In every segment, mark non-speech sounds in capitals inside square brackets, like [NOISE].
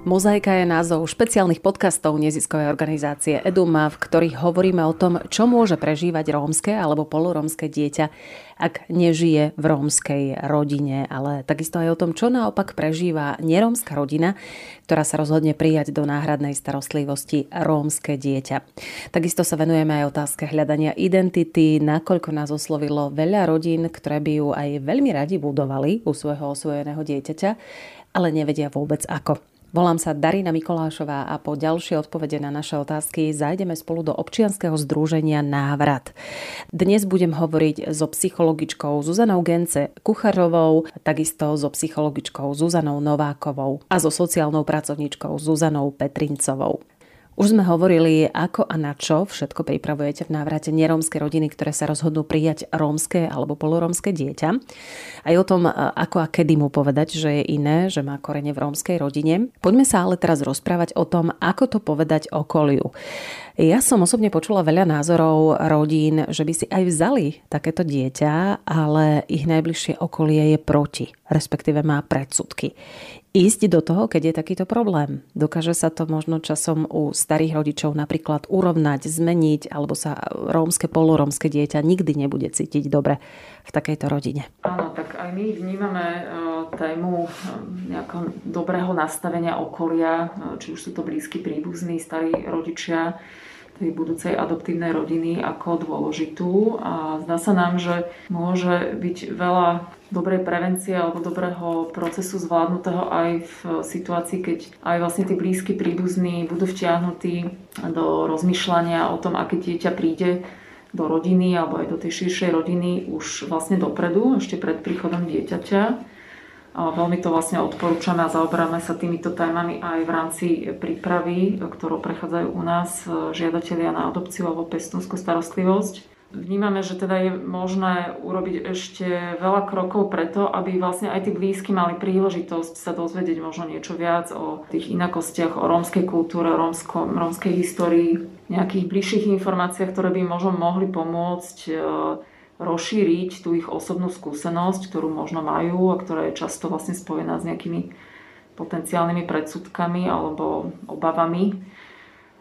Mozaika je názov špeciálnych podcastov neziskovej organizácie Eduma, v ktorých hovoríme o tom, čo môže prežívať rómske alebo polorómske dieťa, ak nežije v rómskej rodine, ale takisto aj o tom, čo naopak prežíva nerómska rodina, ktorá sa rozhodne prijať do náhradnej starostlivosti rómske dieťa. Takisto sa venujeme aj otázke hľadania identity, nakoľko nás oslovilo veľa rodín, ktoré by ju aj veľmi radi budovali u svojho osvojeného dieťaťa, ale nevedia vôbec ako. Volám sa Darina Mikolášová a po ďalšie odpovede na naše otázky zajdeme spolu do občianskeho združenia Návrat. Dnes budem hovoriť so psychologičkou Zuzanou Gence Kucharovou, takisto so psychologičkou Zuzanou Novákovou a so sociálnou pracovníčkou Zuzanou Petrincovou. Už sme hovorili, ako a na čo všetko pripravujete v návrate nerómske rodiny, ktoré sa rozhodnú prijať rómske alebo polorómske dieťa. Aj o tom, ako a kedy mu povedať, že je iné, že má korene v rómskej rodine. Poďme sa ale teraz rozprávať o tom, ako to povedať okoliu. Ja som osobne počula veľa názorov rodín, že by si aj vzali takéto dieťa, ale ich najbližšie okolie je proti, respektíve má predsudky ísť do toho, keď je takýto problém. Dokáže sa to možno časom u starých rodičov napríklad urovnať, zmeniť, alebo sa rómske, polorómske dieťa nikdy nebude cítiť dobre v takejto rodine. Áno, tak aj my vnímame e, tému e, nejakého dobrého nastavenia okolia, e, či už sú to blízky príbuzní, starí rodičia, tej budúcej adoptívnej rodiny ako dôležitú. A zdá sa nám, že môže byť veľa dobrej prevencie alebo dobrého procesu zvládnutého aj v situácii, keď aj vlastne tí blízky príbuzní budú vtiahnutí do rozmýšľania o tom, aké dieťa príde do rodiny alebo aj do tej širšej rodiny už vlastne dopredu, ešte pred príchodom dieťaťa Veľmi to vlastne odporúčame a zaoberáme sa týmito témami aj v rámci prípravy, ktorou prechádzajú u nás e, žiadatelia na adopciu alebo pestúnskú starostlivosť. Vnímame, že teda je možné urobiť ešte veľa krokov preto, aby vlastne aj tí blízky mali príležitosť sa dozvedieť možno niečo viac o tých inakostiach, o rómskej kultúre, rómskom, rómskej histórii, nejakých bližších informáciách, ktoré by možno mohli pomôcť e, rozšíriť tú ich osobnú skúsenosť, ktorú možno majú a ktorá je často vlastne spojená s nejakými potenciálnymi predsudkami alebo obavami.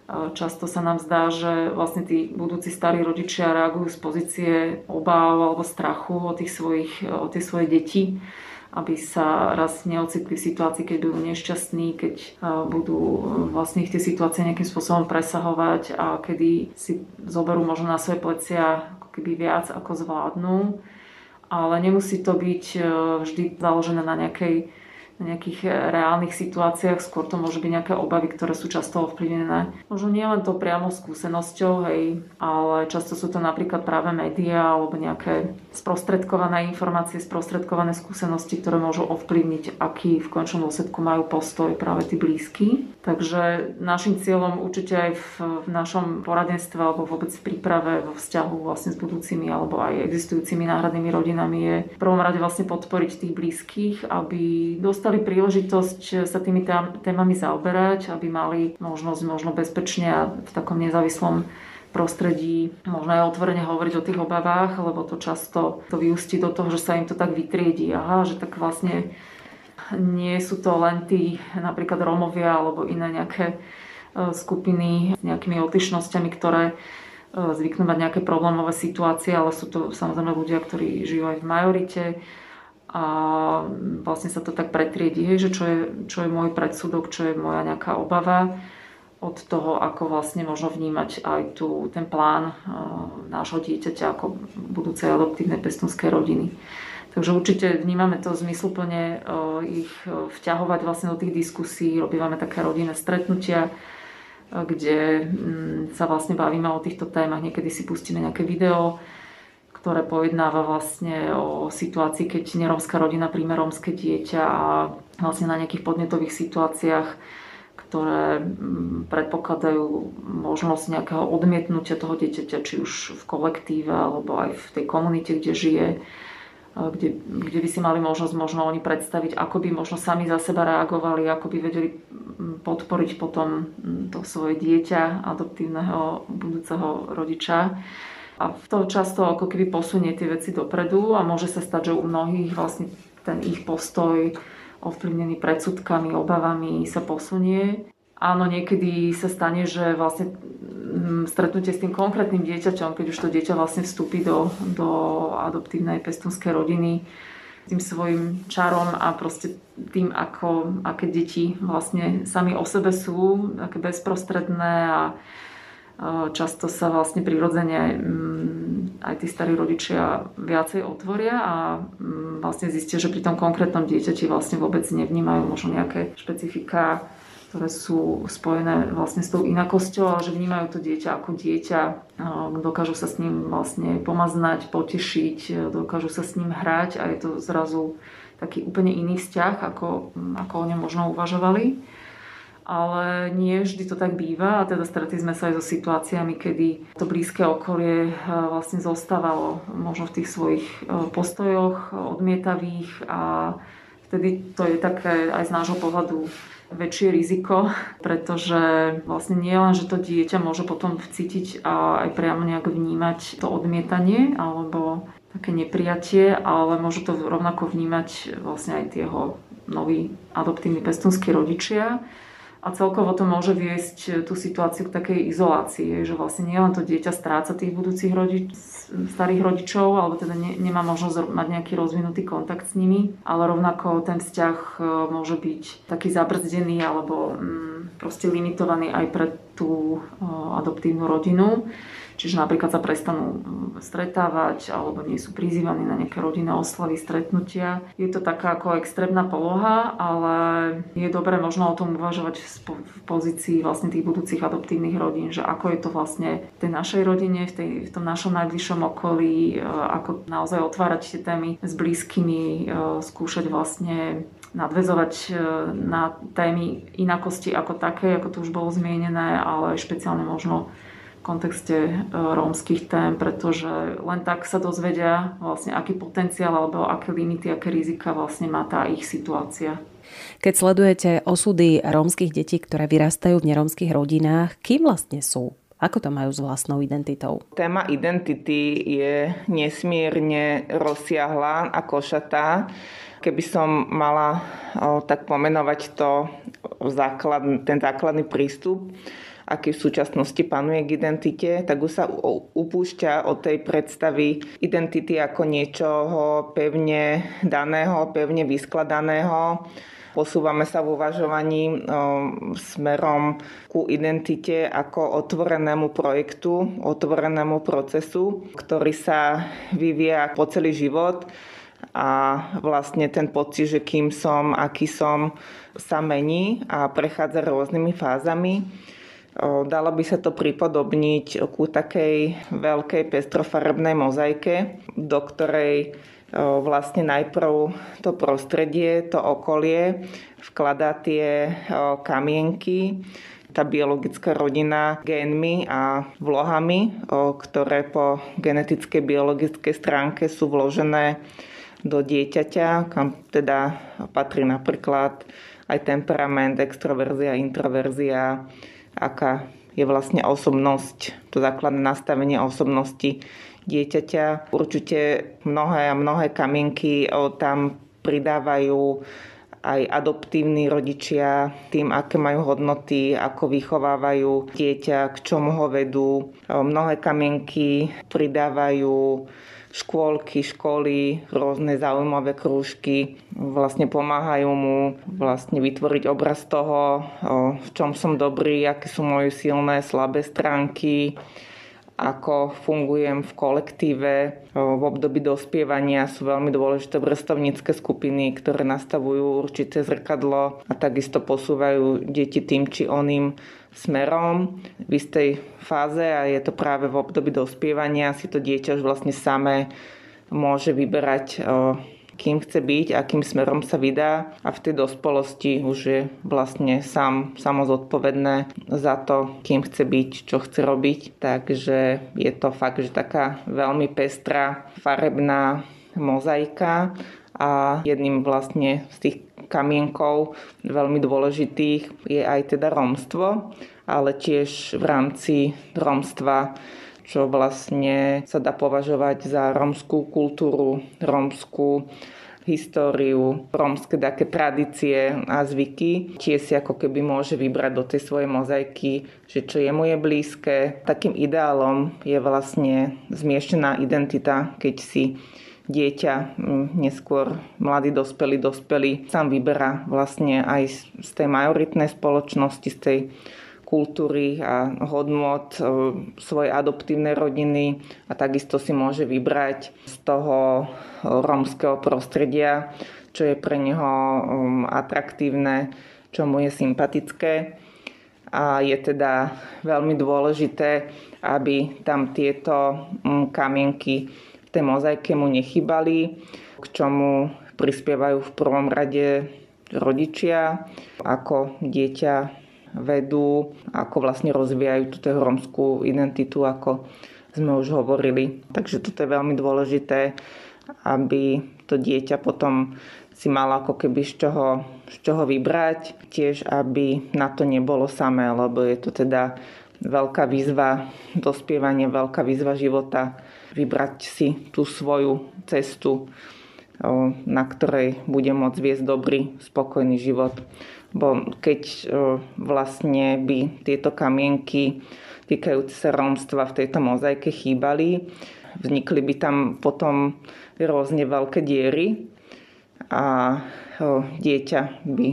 Často sa nám zdá, že vlastne tí budúci starí rodičia reagujú z pozície obáv alebo strachu o, tých svojich, o tie svoje deti, aby sa raz neocitli v situácii, keď budú nešťastní, keď budú vlastne ich tie situácie nejakým spôsobom presahovať a kedy si zoberú možno na svoje plecia keby viac ako zvládnu, ale nemusí to byť e, vždy založené na nejakej nejakých eh, reálnych situáciách, skôr to môže byť nejaké obavy, ktoré sú často ovplyvnené. Možno nie len to priamo skúsenosťou, hej, ale často sú to napríklad práve médiá alebo nejaké sprostredkované informácie, sprostredkované skúsenosti, ktoré môžu ovplyvniť, aký v končnom dôsledku majú postoj práve tí blízky. Takže našim cieľom určite aj v, v našom poradenstve alebo vôbec v príprave vo vzťahu vlastne s budúcimi alebo aj existujúcimi náhradnými rodinami je v prvom rade vlastne podporiť tých blízkych, aby dostali dostali príležitosť sa tými témami zaoberať, aby mali možnosť možno bezpečne a v takom nezávislom prostredí možno aj otvorene hovoriť o tých obavách, lebo to často to vyústi do toho, že sa im to tak vytriedí. Aha, že tak vlastne nie sú to len tí napríklad Rómovia alebo iné nejaké e, skupiny s nejakými odlišnosťami, ktoré e, zvyknú mať nejaké problémové situácie, ale sú to samozrejme ľudia, ktorí žijú aj v majorite a vlastne sa to tak pretriedí, že čo je, čo je môj predsudok, čo je moja nejaká obava od toho, ako vlastne možno vnímať aj tu ten plán nášho dieťaťa ako budúcej adoptívnej pestunskej rodiny. Takže určite vnímame to zmysluplne ich vťahovať vlastne do tých diskusí, robívame také rodinné stretnutia, kde mm, sa vlastne bavíme o týchto témach, niekedy si pustíme nejaké video, ktoré pojednáva vlastne o situácii, keď nerómska rodina príjme rómske dieťa a vlastne na nejakých podnetových situáciách, ktoré mm, predpokladajú možnosť nejakého odmietnutia toho dieťaťa, či už v kolektíve alebo aj v tej komunite, kde žije. kde, kde by si mali možnosť možno oni predstaviť, ako by možno sami za seba reagovali, ako by vedeli podporiť potom to svoje dieťa, adoptívneho budúceho rodiča. A to často ako keby posunie tie veci dopredu a môže sa stať, že u mnohých vlastne ten ich postoj ovplyvnený predsudkami, obavami sa posunie. Áno, niekedy sa stane, že vlastne stretnutie s tým konkrétnym dieťaťom, keď už to dieťa vlastne vstúpi do, do adoptívnej pestunskej rodiny, tým svojim čarom a proste tým, ako, aké deti vlastne sami o sebe sú, také bezprostredné a často sa vlastne prirodzene aj tí starí rodičia viacej otvoria a vlastne zistia, že pri tom konkrétnom dieťati vlastne vôbec nevnímajú možno nejaké špecifika ktoré sú spojené vlastne s tou inakosťou, ale že vnímajú to dieťa ako dieťa, dokážu sa s ním vlastne pomaznať, potešiť, dokážu sa s ním hrať a je to zrazu taký úplne iný vzťah, ako, ako o ňom možno uvažovali. Ale nie vždy to tak býva a teda stretli sme sa aj so situáciami, kedy to blízke okolie vlastne zostávalo možno v tých svojich postojoch odmietavých a vtedy to je také aj z nášho pohľadu väčšie riziko, [LAUGHS] pretože vlastne nie len, že to dieťa môže potom cítiť a aj priamo nejak vnímať to odmietanie alebo také nepriatie, ale môžu to rovnako vnímať vlastne aj tie noví adoptívni pestunskí rodičia a celkovo to môže viesť e, tú situáciu k takej izolácii, že vlastne nielen to dieťa stráca tých budúcich rodič, starých rodičov, alebo teda ne, nemá možnosť mať nejaký rozvinutý kontakt s nimi, ale rovnako ten vzťah e, môže byť taký zabrzdený alebo mm, proste limitovaný aj pre tú e, adoptívnu rodinu. Čiže napríklad sa prestanú mm, stretávať alebo nie sú prizývaní na nejaké rodinné oslavy, stretnutia. Je to taká ako extrémna poloha, ale je dobré možno o tom uvažovať v pozícii vlastne tých budúcich adoptívnych rodín, že ako je to vlastne v tej našej rodine, v, tej, v tom našom najbližšom okolí, e, ako naozaj otvárať tie témy s blízkymi, e, skúšať vlastne nadvezovať e, na témy inakosti ako také, ako to už bolo zmienené, ale špeciálne možno kontexte e, rómskych tém, pretože len tak sa dozvedia vlastne aký potenciál alebo aké limity, aké rizika vlastne má tá ich situácia. Keď sledujete osudy rómskych detí, ktoré vyrastajú v nerómskych rodinách, kým vlastne sú? Ako to majú s vlastnou identitou? Téma identity je nesmierne rozsiahla a košatá. Keby som mala o, tak pomenovať to, základ, ten základný prístup, aký v súčasnosti panuje k identite, tak už sa upúšťa od tej predstavy identity ako niečoho pevne daného, pevne vyskladaného. Posúvame sa v uvažovaní smerom ku identite ako otvorenému projektu, otvorenému procesu, ktorý sa vyvíja po celý život a vlastne ten pocit, že kým som, aký som, sa mení a prechádza rôznymi fázami. Dalo by sa to pripodobniť ku takej veľkej pestrofarebnej mozaike, do ktorej vlastne najprv to prostredie, to okolie vkladá tie kamienky, tá biologická rodina génmi a vlohami, ktoré po genetickej biologickej stránke sú vložené do dieťaťa, kam teda patrí napríklad aj temperament, extroverzia, introverzia, aká je vlastne osobnosť, to základné nastavenie osobnosti dieťaťa. Určite mnohé a mnohé kamienky tam pridávajú aj adoptívni rodičia tým, aké majú hodnoty, ako vychovávajú dieťa, k čomu ho vedú. Mnohé kamienky pridávajú škôlky, školy, rôzne zaujímavé krúžky vlastne pomáhajú mu vlastne vytvoriť obraz toho, v čom som dobrý, aké sú moje silné, slabé stránky, ako fungujem v kolektíve. V období dospievania sú veľmi dôležité vrstovnícke skupiny, ktoré nastavujú určité zrkadlo a takisto posúvajú deti tým či oným smerom v istej fáze a je to práve v období dospievania. Si to dieťa už vlastne samé môže vyberať kým chce byť, akým smerom sa vydá. A v tej dospelosti už je vlastne sám samozodpovedné za to, kým chce byť, čo chce robiť. Takže je to fakt, že taká veľmi pestrá, farebná mozaika a jedným vlastne z tých kamienkov veľmi dôležitých je aj teda romstvo, ale tiež v rámci romstva čo vlastne sa dá považovať za romskú kultúru, romskú históriu, rómske také tradície a zvyky. Tiež si ako keby môže vybrať do tej svojej mozaiky, že čo je mu je blízke. Takým ideálom je vlastne zmiešená identita, keď si dieťa, neskôr mladý dospelý, dospelý, sám vyberá vlastne aj z tej majoritnej spoločnosti, z tej kultúry a hodnot e, svojej adoptívnej rodiny a takisto si môže vybrať z toho rómskeho prostredia, čo je pre neho um, atraktívne, čo mu je sympatické. A je teda veľmi dôležité, aby tam tieto um, kamienky tej mozaike mu nechybali, k čomu prispievajú v prvom rade rodičia, ako dieťa vedú, ako vlastne rozvíjajú túto romskú identitu, ako sme už hovorili. Takže toto je veľmi dôležité, aby to dieťa potom si malo ako keby z čoho, z čoho vybrať, tiež aby na to nebolo samé, lebo je to teda veľká výzva dospievanie, veľká výzva života, vybrať si tú svoju cestu, na ktorej bude môcť viesť dobrý, spokojný život. Bo keď vlastne by tieto kamienky týkajúce sa rómstva v tejto mozaike chýbali, vznikli by tam potom rôzne veľké diery a dieťa by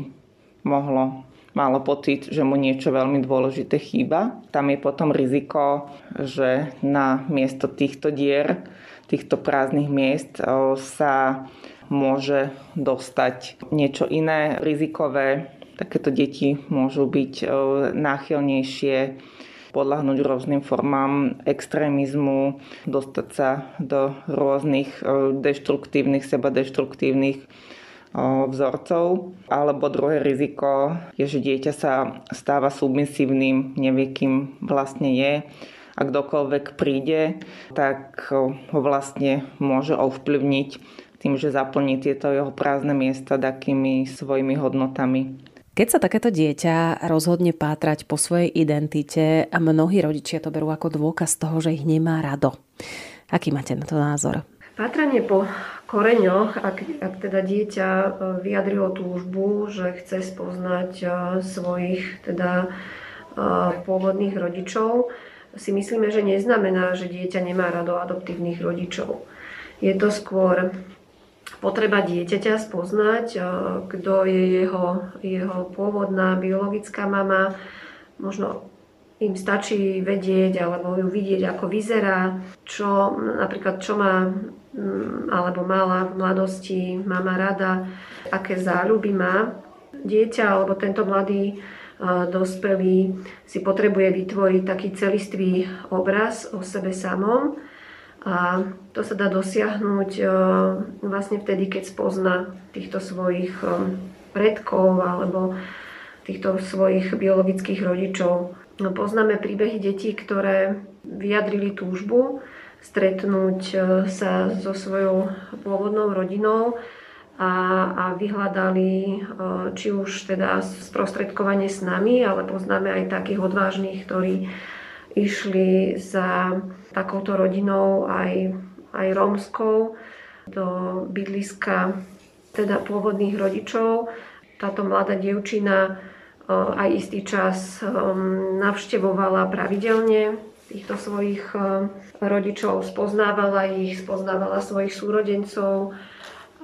mohlo malo pocit, že mu niečo veľmi dôležité chýba. Tam je potom riziko, že na miesto týchto dier, týchto prázdnych miest sa môže dostať niečo iné, rizikové, takéto deti môžu byť náchylnejšie podľahnúť rôznym formám extrémizmu, dostať sa do rôznych deštruktívnych, seba deštruktívnych vzorcov. Alebo druhé riziko je, že dieťa sa stáva submisívnym, nevie, kým vlastne je a kdokoľvek príde, tak ho vlastne môže ovplyvniť tým, že zaplní tieto jeho prázdne miesta takými svojimi hodnotami. Keď sa takéto dieťa rozhodne pátrať po svojej identite a mnohí rodičia to berú ako dôkaz toho, že ich nemá rado. Aký máte na to názor? Pátranie po koreňoch, ak, ak teda dieťa e, vyjadrilo túžbu, že chce spoznať e, svojich teda e, pôvodných rodičov, si myslíme, že neznamená, že dieťa nemá rado adoptívnych rodičov. Je to skôr potreba dieťaťa spoznať, kto je jeho, jeho pôvodná biologická mama. Možno im stačí vedieť alebo ju vidieť, ako vyzerá, čo napríklad čo má alebo mala v mladosti mama rada, aké záľuby má. Dieťa alebo tento mladý eh, dospelý si potrebuje vytvoriť taký celistvý obraz o sebe samom a to sa dá dosiahnuť e, vlastne vtedy, keď spozna týchto svojich e, predkov alebo týchto svojich biologických rodičov. No, poznáme príbehy detí, ktoré vyjadrili túžbu stretnúť e, sa so svojou pôvodnou rodinou a, a vyhľadali či už teda sprostredkovanie s nami, ale poznáme aj takých odvážnych, ktorí išli za takouto rodinou aj, aj rómskou do bydliska teda pôvodných rodičov. Táto mladá dievčina e, aj istý čas e, navštevovala pravidelne týchto svojich e, rodičov, spoznávala ich, spoznávala svojich súrodencov,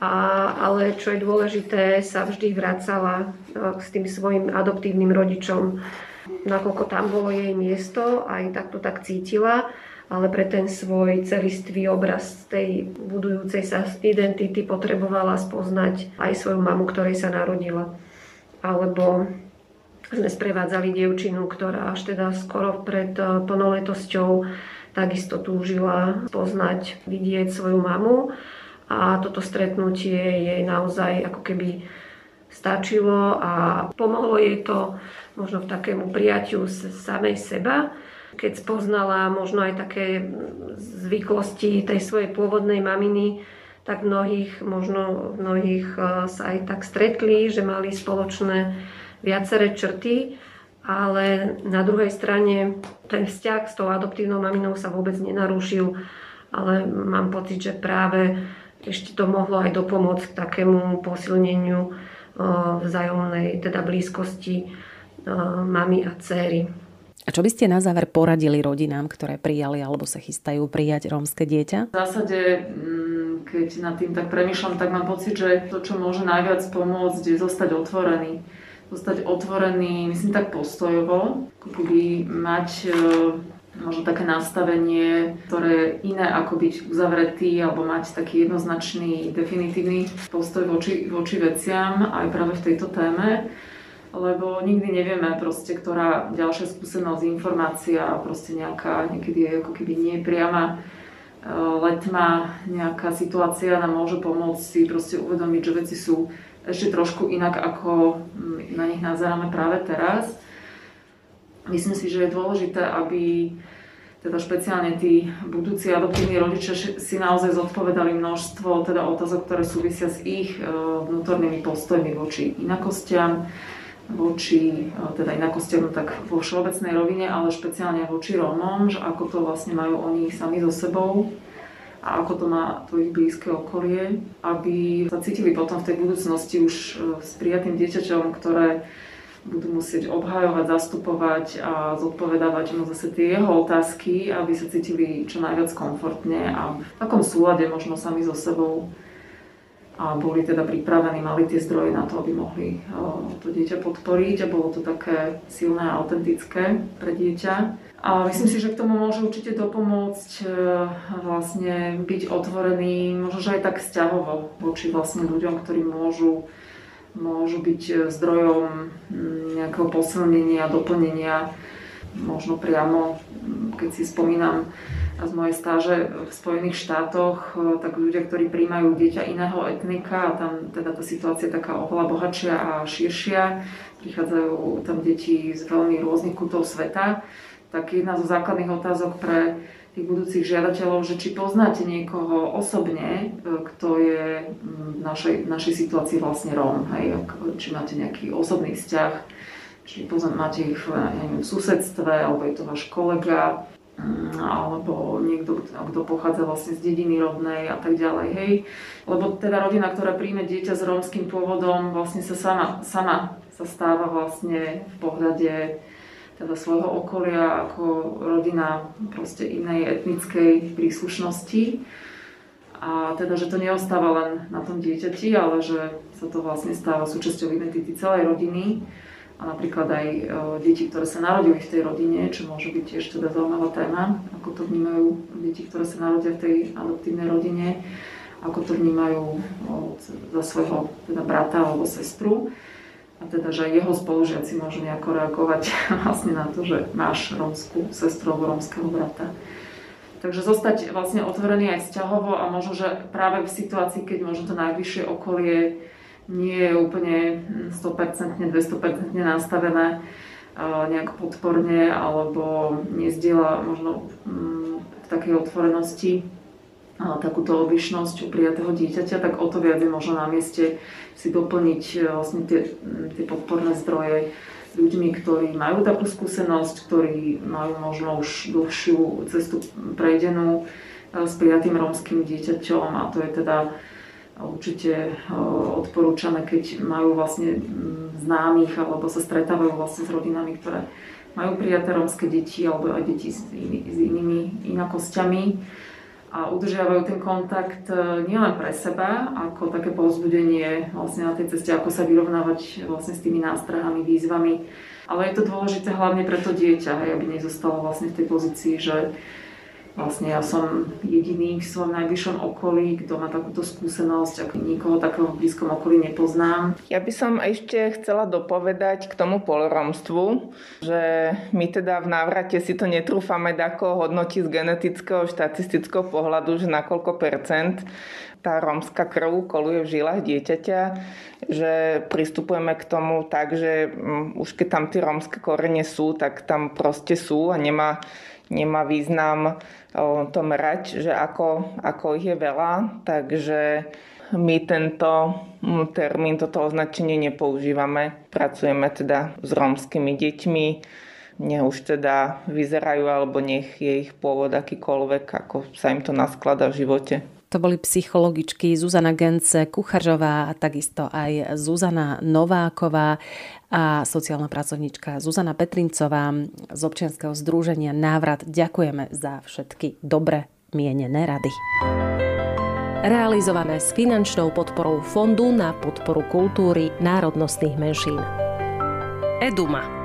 a, ale čo je dôležité, sa vždy vracala s tým svojim adoptívnym rodičom. Nakoľko tam bolo jej miesto, aj takto tak cítila ale pre ten svoj celistvý obraz tej budujúcej sa identity potrebovala spoznať aj svoju mamu, ktorej sa narodila. Alebo sme sprevádzali dievčinu, ktorá až teda skoro pred eh, plnoletosťou takisto túžila poznať, vidieť svoju mamu. A toto stretnutie jej naozaj ako keby stačilo a pomohlo jej to možno v takému prijaťu samej seba. Keď spoznala možno aj také zvyklosti tej svojej pôvodnej maminy, tak mnohých, možno mnohých sa aj tak stretli, že mali spoločné viaceré črty, ale na druhej strane ten vzťah s tou adoptívnou maminou sa vôbec nenarušil, ale mám pocit, že práve ešte to mohlo aj dopomôcť k takému posilneniu vzájomnej teda blízkosti mami a céry. A čo by ste na záver poradili rodinám, ktoré prijali alebo sa chystajú prijať rómske dieťa? V zásade, mm, keď nad tým tak premyšľam, tak mám pocit, že to, čo môže najviac pomôcť, je zostať otvorený. Zostať otvorený, myslím tak postojovo, keby mať e, možno také nastavenie, ktoré je iné ako byť uzavretý alebo mať taký jednoznačný, definitívny postoj voči, voči veciam aj práve v tejto téme. Lebo nikdy nevieme proste, ktorá ďalšia skúsenosť, informácia, proste nejaká, niekedy je ako keby nie priama e, letma, nejaká situácia nám môže pomôcť si proste uvedomiť, že veci sú ešte trošku inak, ako mm, na nich nazeráme práve teraz. Myslím si, že je dôležité, aby teda špeciálne tí budúci adoptívni rodičia si naozaj zodpovedali množstvo teda otázok, ktoré súvisia s ich e, vnútornými postojmi voči inakostiam, voči e, teda inakostiam tak vo všeobecnej rovine, ale špeciálne voči Rómom, že ako to vlastne majú oni sami so sebou a ako to má to blízke okolie, aby sa cítili potom v tej budúcnosti už e, s prijatým dieťaťom, ktoré budú musieť obhajovať, zastupovať a zodpovedávať mu zase tie jeho otázky, aby sa cítili čo najviac komfortne a v takom súlade možno sami so sebou a boli teda pripravení, mali tie zdroje na to, aby mohli to dieťa podporiť a bolo to také silné a autentické pre dieťa. A myslím si, že k tomu môže určite dopomôcť e, vlastne byť otvorený, možno že aj tak vzťahovo voči vlastne ľuďom, ktorí môžu, môžu byť zdrojom nejakého posilnenia, doplnenia, možno priamo, keď si spomínam z mojej stáže v Spojených štátoch, e, tak ľudia, ktorí príjmajú dieťa iného etnika a tam teda tá situácia je taká oveľa bohatšia a širšia, prichádzajú tam deti z veľmi rôznych kútov sveta, tak jedna zo základných otázok pre tých budúcich žiadateľov, že či poznáte niekoho osobne, e, kto je v našej, v našej situácii vlastne Róm, hej, či máte nejaký osobný vzťah, či máte ich v, neviem, v susedstve, alebo je to váš kolega, alebo niekto, kto pochádza vlastne z dediny rodnej a tak ďalej, hej. Lebo teda rodina, ktorá príjme dieťa s rómským pôvodom, vlastne sa sama, sama sa stáva vlastne v pohľade teda svojho okolia ako rodina proste inej etnickej príslušnosti. A teda, že to neostáva len na tom dieťati, ale že sa to vlastne stáva súčasťou identity celej rodiny a napríklad aj e, deti, ktoré sa narodili v tej rodine, čo môže byť tiež teda zaujímavá téma, ako to vnímajú deti, ktoré sa narodia v tej adoptívnej rodine, ako to vnímajú za svojho teda brata alebo sestru. A teda, že jeho spolužiaci môžu nejako reagovať [LAUGHS] vlastne na to, že máš rómskú sestru alebo rómskeho brata. Takže zostať vlastne otvorený aj vzťahovo a možno, že práve v situácii, keď možno to najbližšie okolie nie je úplne 100%, 200% nastavené nejak podporne alebo nezdieľa možno mm, v takej otvorenosti takúto obyšnosť u prijatého dieťaťa, tak o to viac je možno na mieste si doplniť e, vlastne tie, mm, tie podporné zdroje ľuďmi, ktorí majú takú skúsenosť, ktorí majú možno už dlhšiu cestu prejdenú e, s prijatým rómskym dieťaťom a to je teda určite odporúčané, keď majú vlastne mm, známych alebo sa stretávajú vlastne s rodinami, ktoré majú prijaté rómske deti alebo aj deti s, iný, s inými inakosťami a udržiavajú ten kontakt e, nielen pre seba, ako také povzbudenie vlastne na tej ceste, ako sa vyrovnávať vlastne s tými nástrahami, výzvami, ale je to dôležité hlavne pre to dieťa, aby nezostalo vlastne v tej pozícii, že Vlastne ja som jediný v svojom najbližšom okolí, kto má takúto skúsenosť, ako nikoho takého v blízkom okolí nepoznám. Ja by som ešte chcela dopovedať k tomu poloromstvu, že my teda v návrate si to netrúfame ako hodnotiť z genetického štatistického pohľadu, že na koľko percent tá rómska krv koluje v žilách dieťaťa, že pristupujeme k tomu tak, že mm, už keď tam tie rómske korene sú, tak tam proste sú a nemá nemá význam to merať, že ako, ako ich je veľa, takže my tento termín, toto označenie nepoužívame. Pracujeme teda s rómskymi deťmi, nech už teda vyzerajú alebo nech je ich pôvod akýkoľvek, ako sa im to nasklada v živote. To boli psychologičky Zuzana Gence Kuchařová a takisto aj Zuzana Nováková a sociálna pracovníčka Zuzana Petrincová z občianskeho združenia Návrat. Ďakujeme za všetky dobre mienené rady. Realizované s finančnou podporou Fondu na podporu kultúry národnostných menšín. Eduma